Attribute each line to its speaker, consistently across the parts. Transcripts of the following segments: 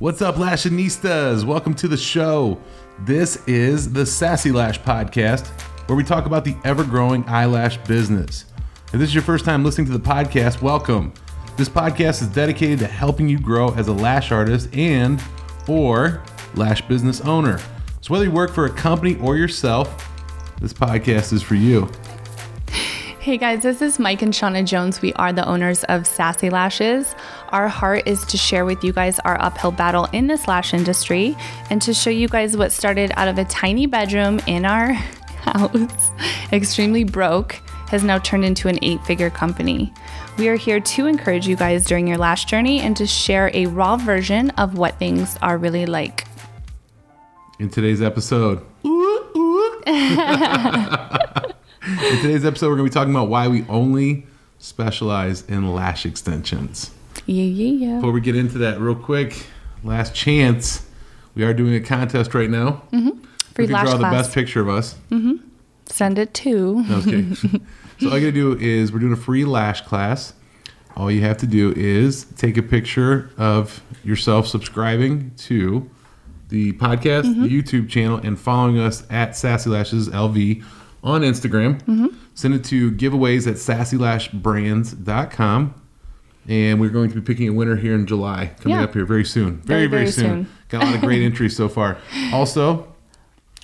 Speaker 1: What's up, Lashinistas? Welcome to the show. This is the Sassy Lash Podcast, where we talk about the ever growing eyelash business. If this is your first time listening to the podcast, welcome. This podcast is dedicated to helping you grow as a lash artist and or lash business owner. So whether you work for a company or yourself, this podcast is for you.
Speaker 2: Hey guys, this is Mike and Shauna Jones. We are the owners of Sassy Lashes. Our heart is to share with you guys our uphill battle in this lash industry and to show you guys what started out of a tiny bedroom in our house, extremely broke, has now turned into an eight figure company. We are here to encourage you guys during your lash journey and to share a raw version of what things are really like.
Speaker 1: In today's episode, In today's episode, we're going to be talking about why we only specialize in lash extensions.
Speaker 2: Yeah, yeah, yeah.
Speaker 1: Before we get into that, real quick, last chance, we are doing a contest right now. Mm-hmm.
Speaker 2: Free
Speaker 1: if you
Speaker 2: lash
Speaker 1: draw the best picture of us.
Speaker 2: Send it to.
Speaker 1: Okay. so all you gotta do is we're doing a free lash class. All you have to do is take a picture of yourself subscribing to the podcast,
Speaker 2: Mm-hmm.
Speaker 1: the YouTube channel, and following us at Sassy Lashes LV on Instagram.
Speaker 2: Mm-hmm.
Speaker 1: Send it to giveaways at sassylashbrands.com. And we're going to be picking a winner here in July, coming
Speaker 2: Yeah.
Speaker 1: up here very soon. Very,
Speaker 2: Very,
Speaker 1: very,
Speaker 2: very
Speaker 1: soon.
Speaker 2: soon.
Speaker 1: Got a lot of great entries so far. Also,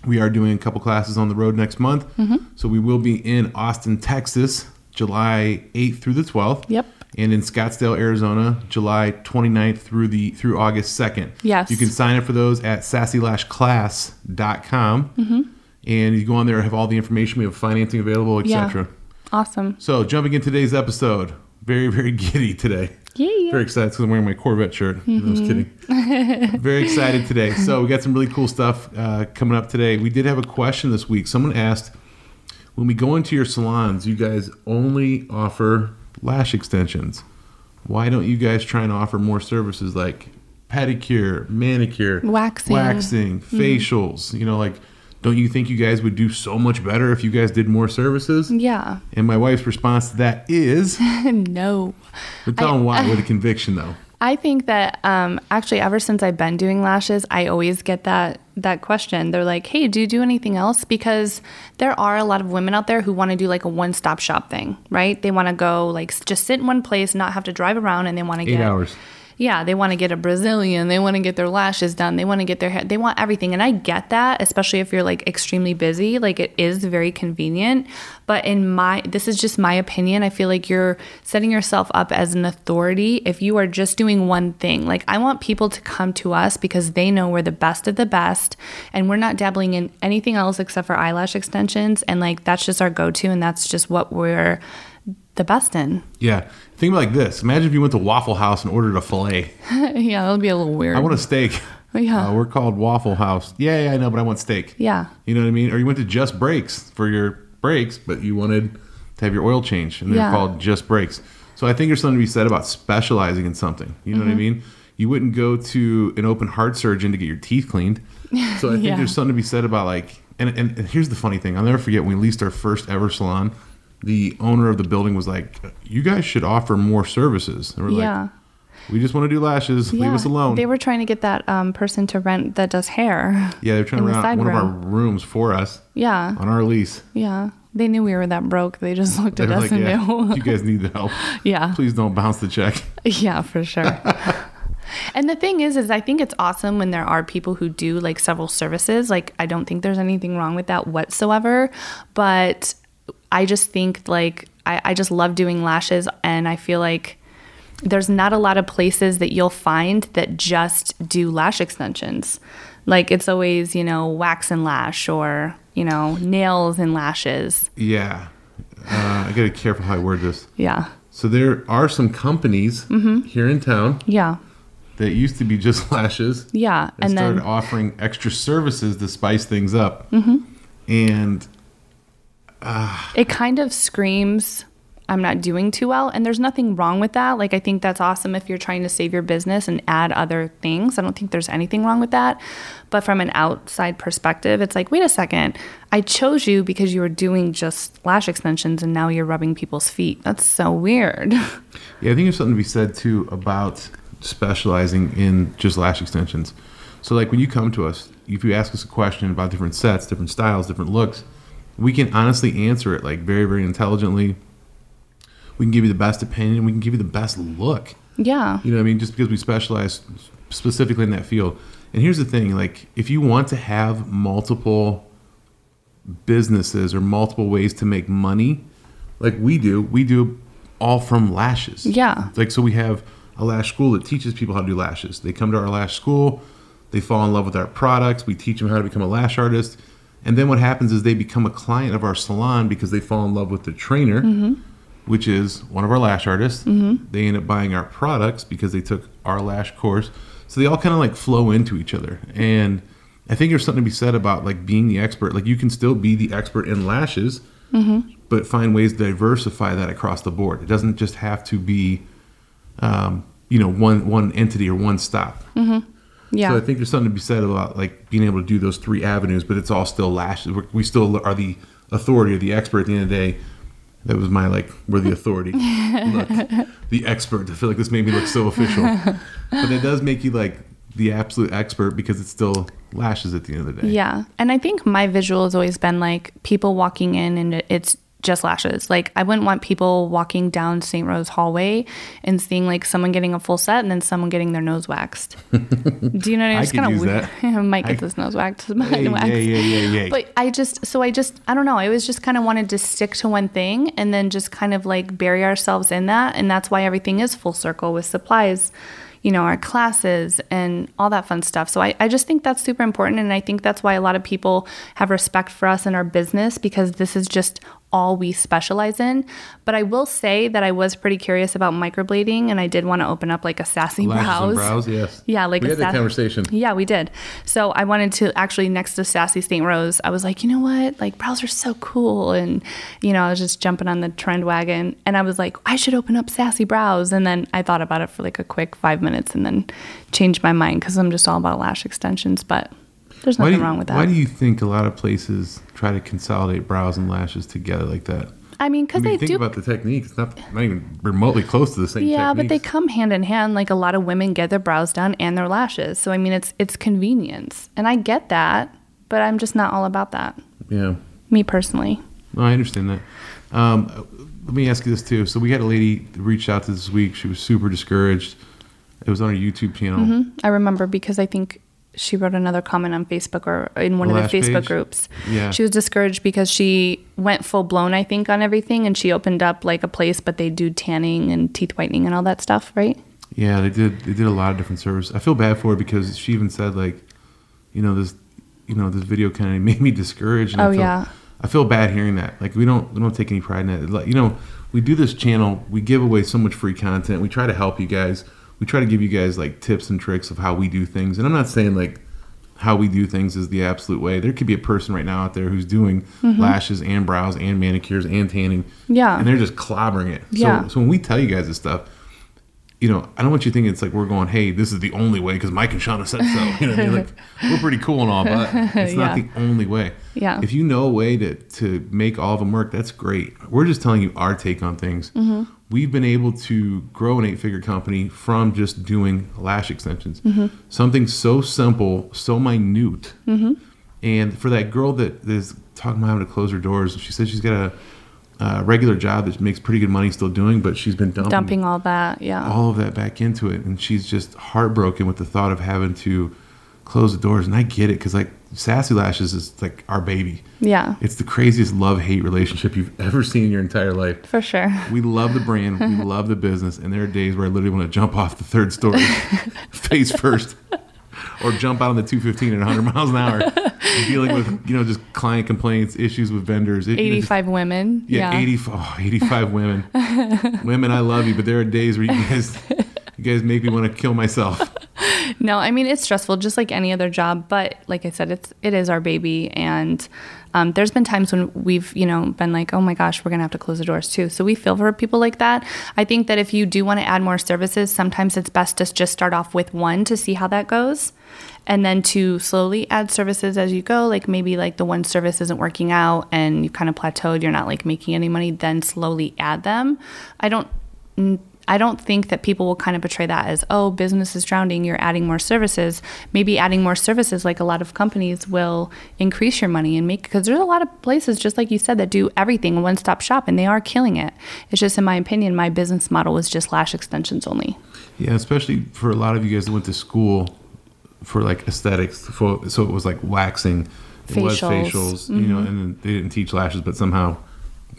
Speaker 1: we are doing a couple classes on the road next month.
Speaker 2: Mm-hmm.
Speaker 1: So we will be in Austin, Texas, July 8th through the 12th.
Speaker 2: Yep.
Speaker 1: And in Scottsdale, Arizona, July 29th through the through August 2nd.
Speaker 2: Yes.
Speaker 1: You can sign up for those at sassylashclass.com.
Speaker 2: Mm-hmm.
Speaker 1: And you go on there have all the information. We have financing available,
Speaker 2: Yeah.
Speaker 1: etc.
Speaker 2: Awesome.
Speaker 1: So jumping in today's episode, very, very giddy today.
Speaker 2: Yeah, yeah.
Speaker 1: Very excited because I'm wearing my Corvette shirt. No, I was kidding. Very excited today. So we got some really cool stuff uh, coming up today. We did have a question this week. Someone asked, when we go into your salons, you guys only offer lash extensions. Why don't you guys try and offer more services like pedicure, manicure,
Speaker 2: Waxing.
Speaker 1: waxing, facials? You know, like, don't you think you guys would do so much better if you guys did more services?
Speaker 2: Yeah.
Speaker 1: And my wife's response to that is,
Speaker 2: no.
Speaker 1: but tell them why with a conviction though.
Speaker 2: I think that um, actually, ever since I've been doing lashes, I always get that that question. They're like, "Hey, do you do anything else?" Because there are a lot of women out there who want to do like a one stop shop thing, right? They want to go like just sit in one place, not have to drive around, and they want to get Eight
Speaker 1: hours.
Speaker 2: Yeah, they want to get a Brazilian. They want to get their lashes done. They want to get their hair. They want everything. And I get that, especially if you're like extremely busy. Like it is very convenient. But in my, this is just my opinion. I feel like you're setting yourself up as an authority if you are just doing one thing. Like I want people to come to us because they know we're the best of the best and we're not dabbling in anything else except for eyelash extensions. And like that's just our go to and that's just what we're the best in.
Speaker 1: Yeah. Think about like this. Imagine if you went to Waffle House and ordered a filet.
Speaker 2: yeah, that'll be a little weird.
Speaker 1: I want a steak.
Speaker 2: Yeah.
Speaker 1: Uh, we're called Waffle House. Yeah, yeah, I know, but I want steak.
Speaker 2: yeah.
Speaker 1: You know what I mean? Or you went to Just Brakes for your brakes, but you wanted to have your oil changed, and they're
Speaker 2: Yeah.
Speaker 1: called Just Brakes. So I think there's something to be said about specializing in something. You know
Speaker 2: Mm-hmm.
Speaker 1: what I mean? You wouldn't go to an open heart surgeon to get your teeth cleaned. So I think
Speaker 2: Yeah.
Speaker 1: there's something to be said about like, and, and, and here's the funny thing. I'll never forget when we leased our first ever salon. The owner of the building was like, "You guys should offer more services." And we're
Speaker 2: Yeah.
Speaker 1: like, "We just want to do lashes. Leave us alone."
Speaker 2: They were trying to get that um, person to rent that does hair.
Speaker 1: yeah, they're trying to rent one of our rooms for us
Speaker 2: Yeah,
Speaker 1: on our lease.
Speaker 2: yeah. They knew we were that broke. They just looked
Speaker 1: They
Speaker 2: at us
Speaker 1: like,
Speaker 2: and
Speaker 1: "Yeah,
Speaker 2: knew.
Speaker 1: you guys need the help.
Speaker 2: yeah,
Speaker 1: Please don't bounce the check."
Speaker 2: yeah, for sure. and the thing is, is I think it's awesome when there are people who do like several services. Like I don't think there's anything wrong with that whatsoever. But I just think like I, I just love doing lashes, and I feel like there's not a lot of places that you'll find that just do lash extensions. Like it's always, you know, wax and lash or, you know, nails and lashes.
Speaker 1: Yeah, uh, I gotta be careful how I word this.
Speaker 2: Yeah.
Speaker 1: So there are some companies
Speaker 2: Mm-hmm.
Speaker 1: here in town
Speaker 2: Yeah.
Speaker 1: that used to be just lashes.
Speaker 2: Yeah.
Speaker 1: and
Speaker 2: And
Speaker 1: started
Speaker 2: then, Mm-hmm.
Speaker 1: offering extra services to spice things up. And
Speaker 2: it kind of screams I'm not doing too well. And there's nothing wrong with that. Like, I think that's awesome if you're trying to save your business and add other things. I don't think there's anything wrong with that. But from an outside perspective, it's like, wait a second. I chose you because you were doing just lash extensions and now you're rubbing people's feet. That's so weird.
Speaker 1: Yeah, I think there's something to be said too about specializing in just lash extensions. So like when you come to us, if you ask us a question about different sets, different styles, different looks, we can honestly answer it like very, very intelligently. We can give you the best opinion. We can give you the best look.
Speaker 2: Yeah.
Speaker 1: You know what I mean? Just because we specialize specifically in that field. And here's the thing like, if you want to have multiple businesses or multiple ways to make money, like we do, we do all from lashes.
Speaker 2: Yeah.
Speaker 1: Like, so we have a lash school that teaches people how to do lashes. They come to our lash school, they fall in love with our products, we teach them how to become a lash artist. And then what happens is they become a client of our salon because they fall in love with the trainer, mm-hmm. which is one of our lash artists. Mm-hmm. They end up buying our products because they took our lash course. So they all kind of like flow into each other. And I think there's something to be said about like being the expert. Like you can still be the expert in lashes, mm-hmm. but find ways to diversify that across the board. It doesn't just have to be, um, you know, one one entity or one stop.
Speaker 2: Yeah.
Speaker 1: So I think there's something to be said about like being able to do those three avenues, but it's all still lashes. We're, still are the authority or the expert at the end of the day. That was my like, we're the authority. look, the expert. I feel like this made me look so official, but it does make you like the absolute expert because it's still lashes at the end of the day.
Speaker 2: Yeah. And I think my visual has always been like people walking in and it's just lashes. Like I wouldn't want people walking down St. Rose hallway and seeing like someone getting a full set and then someone getting their nose waxed. Do you know what I mean?
Speaker 1: I
Speaker 2: It's kind of weird.
Speaker 1: that.
Speaker 2: I might get
Speaker 1: I-
Speaker 2: this nose waxed.
Speaker 1: Hey, yeah, yeah, yeah, yeah.
Speaker 2: But I just, so I just, I don't know. I always just kind of wanted to stick to one thing and then just kind of like bury ourselves in that. And that's why everything is full circle with supplies, you know, our classes and all that fun stuff. So I, I just think that's super important. And I think that's why a lot of people have respect for us and our business because this is just all we specialize in. But I will say that I was pretty curious about microblading and I did want to open up like a sassy
Speaker 1: Lashes
Speaker 2: brows.
Speaker 1: and brows, yes.
Speaker 2: Yeah, like
Speaker 1: we
Speaker 2: a
Speaker 1: had that conversation.
Speaker 2: Yeah, we did. So I wanted to actually next to Sassy St. Rose, I was like, you know what? Like brows are so cool. And, you know, I was just jumping on the trend wagon and I was like, I should open up Sassy Brows. And then I thought about it for like a quick five minutes and then changed my mind because I'm just all about lash extensions. But there's nothing
Speaker 1: do, you,
Speaker 2: wrong with that.
Speaker 1: why do you think a lot of places try to consolidate brows and lashes together like that?
Speaker 2: I mean,
Speaker 1: I
Speaker 2: because
Speaker 1: mean,
Speaker 2: they
Speaker 1: think
Speaker 2: do.
Speaker 1: about the technique. It's not, not even remotely close to the same
Speaker 2: yeah, but they come hand in hand. Like a lot of women get their brows done and their lashes. So I mean, it's it's convenience, and I get that, but I'm just not all about that.
Speaker 1: Yeah.
Speaker 2: Me personally.
Speaker 1: No, I understand that. Um, let me ask you this too. So we had a lady reach out to this week. She was super discouraged. It was on her YouTube channel.
Speaker 2: I remember because I think she wrote another comment on Facebook or in one
Speaker 1: The
Speaker 2: of the Facebook
Speaker 1: page?
Speaker 2: groups.
Speaker 1: Yeah.
Speaker 2: She was discouraged because she went full blown, I think, on everything and she opened up like a place, but they do tanning and teeth whitening and all that stuff, right?
Speaker 1: Yeah, they did. They did a lot of different services. I feel bad for her because she even said like, you know, this, you know, this video kind of made me discouraged. And I
Speaker 2: Oh,
Speaker 1: feel,
Speaker 2: yeah.
Speaker 1: I feel bad hearing that. Like we don't we don't take any pride in it. Like, you know, we do this channel. We give away so much free content. We try to help you guys. We try to give you guys like tips and tricks of how we do things. And I'm not saying like how we do things is the absolute way. There could be a person right now out there who's doing lashes and brows and manicures and tanning.
Speaker 2: Mm-hmm. Yeah.
Speaker 1: And they're just clobbering it.
Speaker 2: Yeah.
Speaker 1: So, so when we tell you guys this stuff, you know, I don't want you thinking it's like we're going, hey, this is the only way because Mike and Shauna said so. You know, what I mean? like we're pretty cool and all, but it's not
Speaker 2: Yeah.
Speaker 1: the only way.
Speaker 2: Yeah.
Speaker 1: If you know a way to to make all of them work, that's great. We're just telling you our take on things.
Speaker 2: Mm-hmm.
Speaker 1: We've been able to grow an eight figure company from just doing lash extensions.
Speaker 2: Mm-hmm.
Speaker 1: Something so simple, so minute.
Speaker 2: Mm-hmm.
Speaker 1: And for that girl that is talking about having to close her doors, she says she's got a, a regular job that makes pretty good money still doing, but she's been dumping,
Speaker 2: Dumping all that. Yeah.
Speaker 1: all of that back into it. And she's just heartbroken with the thought of having to close the doors. And I get it because, like, Sassy Lashes is like our baby.
Speaker 2: Yeah.
Speaker 1: It's the craziest love hate relationship you've ever seen in your entire life.
Speaker 2: For sure.
Speaker 1: We love the brand, we love the business, and there are days where I literally want to jump off the third story face first or jump out on the 215 at 100 miles an hour dealing with, you know, just client complaints, issues with vendors. It- it just-
Speaker 2: 85 women.
Speaker 1: yeah, 85, oh, 85 women. women, I love you, but there are days where you guys, you guys make me want to kill myself.
Speaker 2: No, I mean it's stressful, just like any other job. But like I said, it's it is our baby, and um, there's been times when we've you know been like, oh my gosh, we're gonna have to close the doors too. So we feel for people like that. I think that if you do want to add more services, sometimes it's best to just start off with one to see how that goes, and then to slowly add services as you go. Like maybe like the one service isn't working out and you kind of plateaued, you're not like making any money, then slowly add them. I don't. I don't think that people will kind of portray that as, oh, business is drowning, you're adding more services. Maybe adding more services, like a lot of companies, will increase your money and make, because there's a lot of places, just like you said, that do everything one stop shop and they are killing it. It's just, in my opinion, my business model was just lash extensions only.
Speaker 1: Yeah, especially for a lot of you guys that went to school for like aesthetics. For, so it was like waxing, it was
Speaker 2: Facials.
Speaker 1: facials, you know, mm-hmm. and then they didn't teach lashes, but somehow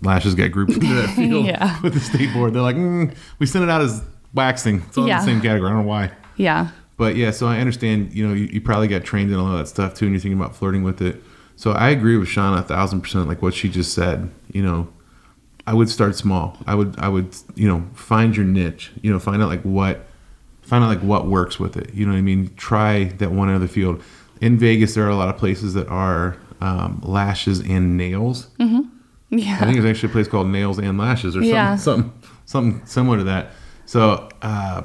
Speaker 1: lashes get grouped into that field
Speaker 2: Yeah.
Speaker 1: with the state board. They're like, mm, we sent it out as waxing. It's all in the same category. I don't know why.
Speaker 2: Yeah.
Speaker 1: But yeah, so I understand, you know, you, you probably got trained in all that stuff too, and you're thinking about flirting with it. So I agree with Shauna a thousand percent, like what she just said. You know, I would start small. I would, I would, you know, find your niche. You know, find out like what, find out like what works with it. You know what I mean? Try that one other field. In Vegas, there are a lot of places that are um, lashes and nails. I
Speaker 2: Yeah.
Speaker 1: I think there's actually a place called Nails and Lashes or something,
Speaker 2: Yeah.
Speaker 1: something, something similar to that. So uh,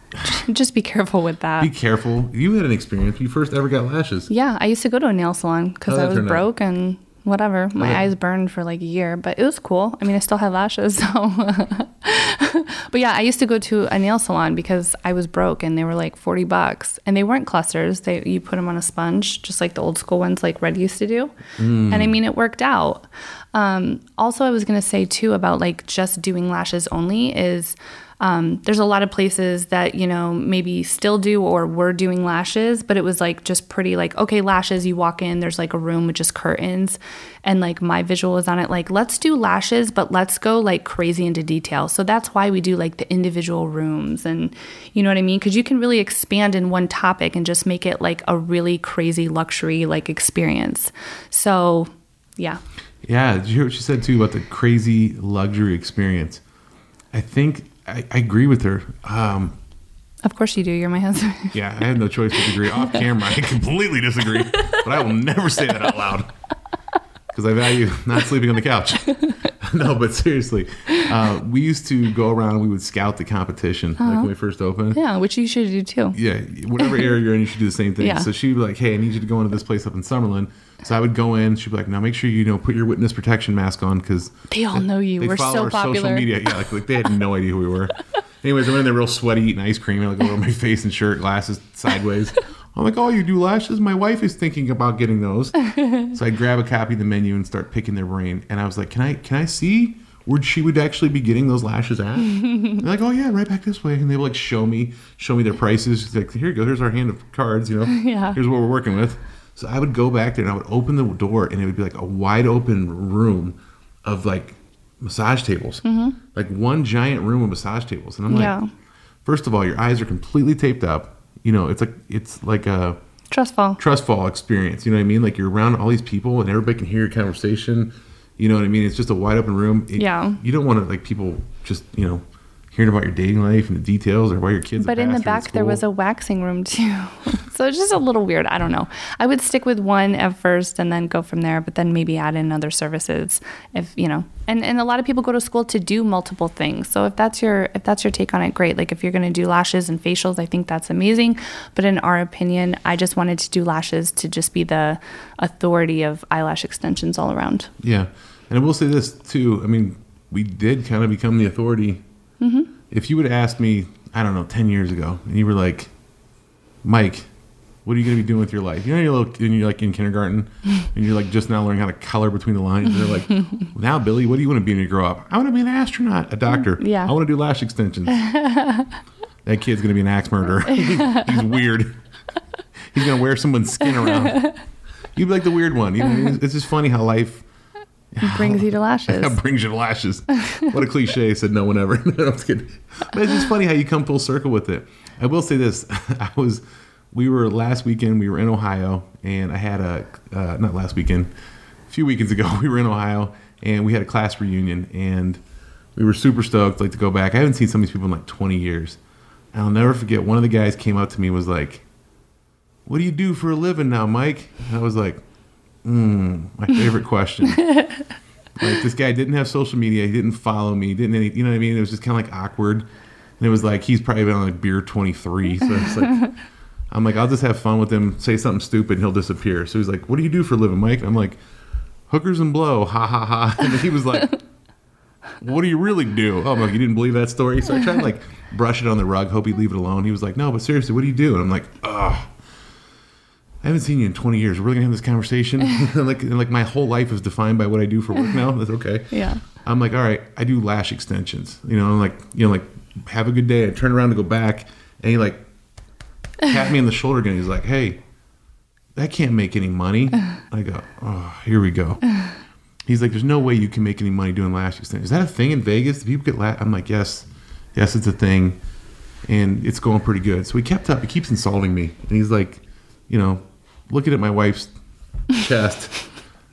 Speaker 2: Just be careful with that.
Speaker 1: be careful. You had an experience. You first ever got lashes.
Speaker 2: Yeah, I used to go to a nail salon because
Speaker 1: How'd
Speaker 2: I was
Speaker 1: turn out?
Speaker 2: broke and whatever. My
Speaker 1: Okay.
Speaker 2: eyes burned for like a year, but it was cool. I mean, I still have lashes, so. but yeah, I used to go to a nail salon because I was broke and they were like 40 bucks and they weren't clusters. They you put them on a sponge just like the old school ones like Red used to do. And I mean, it worked out. Um, also, I was going to say too about like just doing lashes only is um, there's a lot of places that you know maybe still do or were doing lashes but it was like just pretty like okay lashes you walk in there's like a room with just curtains and like my visual is on it like let's do lashes but let's go like crazy into detail. So that's why we do like the individual rooms and you know what i mean? Because you can really expand in one topic and just make it like a really crazy luxury like experience. So yeah
Speaker 1: Yeah, did you hear what she said too about the crazy luxury experience? I think I, I agree with her. Um,
Speaker 2: of course you do you're my husband
Speaker 1: yeah, I had no choice but to agree. Off camera, I completely disagree, but I will never say that out loud because I value not sleeping on the couch. no, but seriously, uh, we used to go around and we would scout the competition like when we first opened.
Speaker 2: yeah which you should do too
Speaker 1: Yeah, whatever area you're in, you should do the same thing.
Speaker 2: Yeah.
Speaker 1: So she'd be like, "Hey, I need you to go into this place up in Summerlin." So I would go in. She'd be like, "Now make sure you know put your witness protection mask on because
Speaker 2: They all know you. We're so popular.
Speaker 1: social media. Yeah, like, like they had no idea who we were. Anyways, I went in there real sweaty, eating ice cream, like over my face and shirt, glasses sideways. I'm like, "Oh, you do lashes? My wife is thinking about getting those." so I'd grab a copy of the menu and start picking their brain. And I was like, "Can I can I see where she would actually be getting those lashes at?" They're like, "Oh yeah, right back this way." And they would like show me show me their prices. She's like, "Here you go. Here's our hand of cards. You know,
Speaker 2: Yeah.
Speaker 1: here's what we're working with." So I would go back there and I would open the door and it would be like a wide open room of like massage tables, like one giant room of massage tables. And I'm like,
Speaker 2: Mm-hmm. Yeah.
Speaker 1: first of all, your eyes are completely taped up. You know, it's like it's like a
Speaker 2: Trust fall.
Speaker 1: trust fall experience. You know what I mean? Like you're around all these people and everybody can hear your conversation. You know what I mean? It's just a wide open room. It-
Speaker 2: Yeah.
Speaker 1: You don't want to like people just you know hearing about your dating life and the details or why your kids.
Speaker 2: But in the back, there was a waxing room too. so it's just a little weird. I don't know. I would stick with one at first and then go from there, but then maybe add in other services if, you know. And and a lot of people go to school to do multiple things. So if that's your if that's your take on it, great. Like if you're going to do lashes and facials, I think that's amazing. But in our opinion, I just wanted to do lashes to just be the authority of eyelash extensions all around.
Speaker 1: Yeah, and I will say this too. I mean, we did kind of become the authority.
Speaker 2: Mm-hmm.
Speaker 1: If you would have asked me, I don't know, ten years ago, and you were like, Mike, what are you going to be doing with your life? You know, you're little, and you're like in kindergarten, and you're like just now learning how to color between the lines. And you're like, now, Billy, what do you want to be when you grow up? I want to be an astronaut, a doctor.
Speaker 2: Yeah.
Speaker 1: I want to do lash extensions. that kid's going to be an axe murderer. He's weird. He's going to wear someone's skin around. You'd be like the weird one. You know, it's just funny how life
Speaker 2: Brings you to lashes.
Speaker 1: It brings you to lashes. What a cliche, said no one ever. no, I'm just kidding. But it's just funny how you come full circle with it. I will say this. I was, we were last weekend, we were in Ohio, and I had a, uh, not last weekend, a few weekends ago, we were in Ohio, and we had a class reunion, and we were super stoked like to go back. I haven't seen some of these people in like 20 years. And I'll never forget, one of the guys came up to me and was like, what do you do for a living now, Mike? And I was like, mm, my favorite question. like this guy didn't have social media, he didn't follow me, didn't any, you know what I mean? It was just kind of like awkward. And it was like he's probably been on like beer 23. So it's like I'm like, I'll just have fun with him, say something stupid, and he'll disappear. So he's like, What do you do for a living, Mike? And I'm like, hookers and blow, ha ha ha. And he was like, what do you really do? Oh, I'm like, you didn't believe that story? So I tried to like brush it on the rug, hope he'd leave it alone. He was like, no, but seriously, what do you do? And I'm like, ugh. I haven't seen you in 20 years. We're really gonna have this conversation. and like, and like my whole life is defined by what I do for work now. That's okay.
Speaker 2: Yeah.
Speaker 1: I'm like, all right, I do lash extensions. You know, I'm like, you know, like, have a good day. I turn around to go back, and he like pat me on the shoulder again. He's like, hey, that can't make any money. I go, oh, here we go. He's like, there's no way you can make any money doing lash extensions. Is that a thing in Vegas? Do people get lash? I'm like, yes, yes, it's a thing, and it's going pretty good. So he kept up. He keeps insulting me, and he's like, you know, looking at my wife's chest.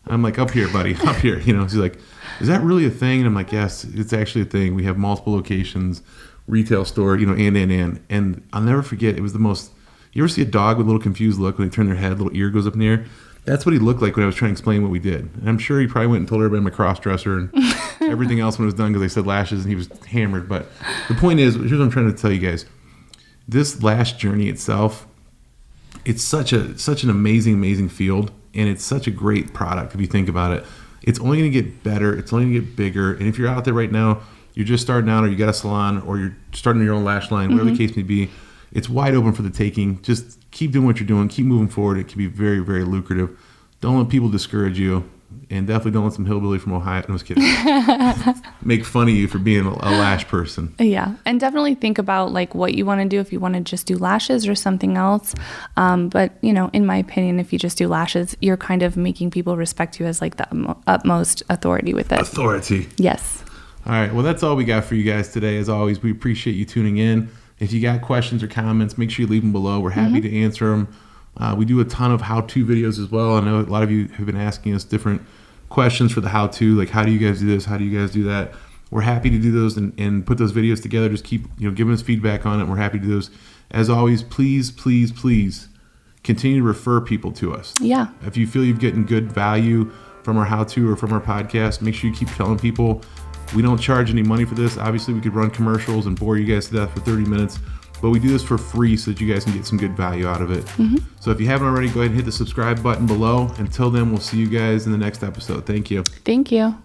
Speaker 1: I'm like, up here, buddy, up here. You know, she's like, is that really a thing? And I'm like, yes, it's actually a thing. We have multiple locations, retail store, you know, and and and. And I'll never forget. It was the most. You ever see a dog with a little confused look when they turn their head, little ear goes up in the air? That's what he looked like when I was trying to explain what we did. And I'm sure he probably went and told everybody I'm a cross dresser and everything else when it was done because they said lashes and he was hammered. But the point is, here's what I'm trying to tell you guys. This lash journey itself it's such a such an amazing amazing field and it's such a great product if you think about it. It's only going to get better it's only going to get bigger and if you're out there right now you're just starting out or you got a salon or you're starting your own lash line whatever the mm-hmm. case may be it's wide open for the taking. Just keep doing what you're doing keep moving forward it can be very very lucrative. Don't let people discourage you and definitely don't let some hillbilly from ohio no, i was kidding make fun of you for being a, a lash person
Speaker 2: Yeah, and definitely think about like what you want to do if you want to just do lashes or something else. Um, but you know, in my opinion, if you just do lashes, you're kind of making people respect you as like the utmost authority with it.
Speaker 1: authority
Speaker 2: Yes.
Speaker 1: All right. Well, that's all we got for you guys today. As always, we appreciate you tuning in. If you got questions or comments, make sure you leave them below. We're happy to answer them. Uh, we do a ton of how-to videos as well. I know a lot of you have been asking us different questions for the how-to, like how do you guys do this? How do you guys do that? We're happy to do those and, and put those videos together. Just keep you know giving us feedback on it. We're happy to do those. As always, please, please, please continue to refer people to us.
Speaker 2: Yeah.
Speaker 1: If you feel you've getting good value from our how to or from our podcast, make sure you keep telling people. We don't charge any money for this. Obviously, we could run commercials and bore you guys to death for 30 minutes, but we do this for free so that you guys can get some good value out of it. Mm-hmm. So if you haven't already, go ahead and hit the subscribe button below. Until then, we'll see you guys in the next episode. Thank you.
Speaker 2: Thank you.